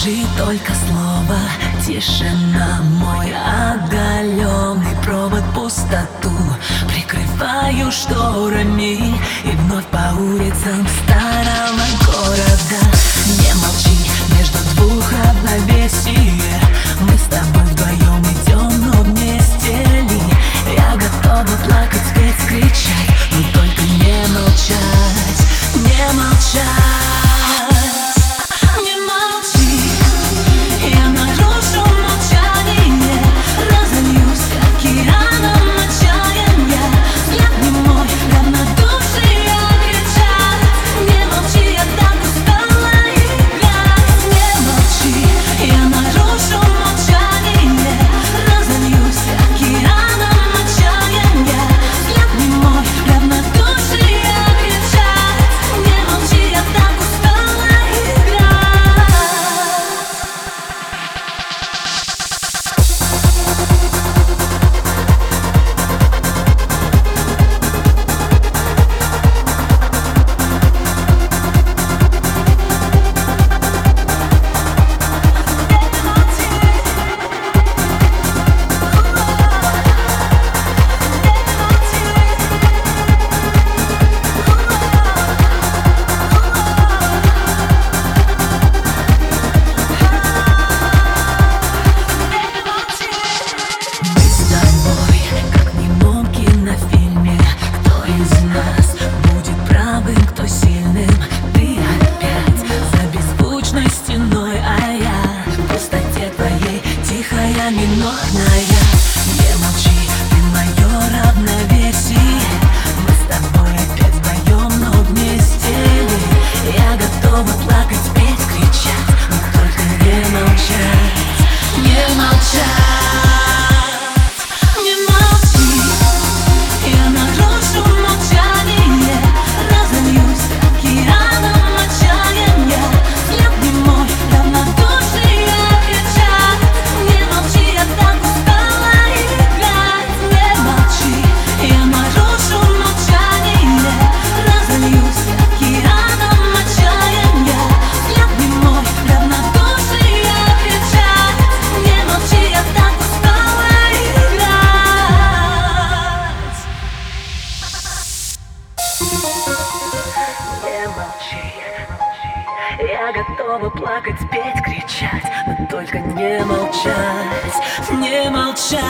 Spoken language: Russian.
Скажи только слово, тишина Мой отдаленный провод пустоту. Прикрываю шторами. Я готова плакать, петь, кричать, но только не молчать, не молчать.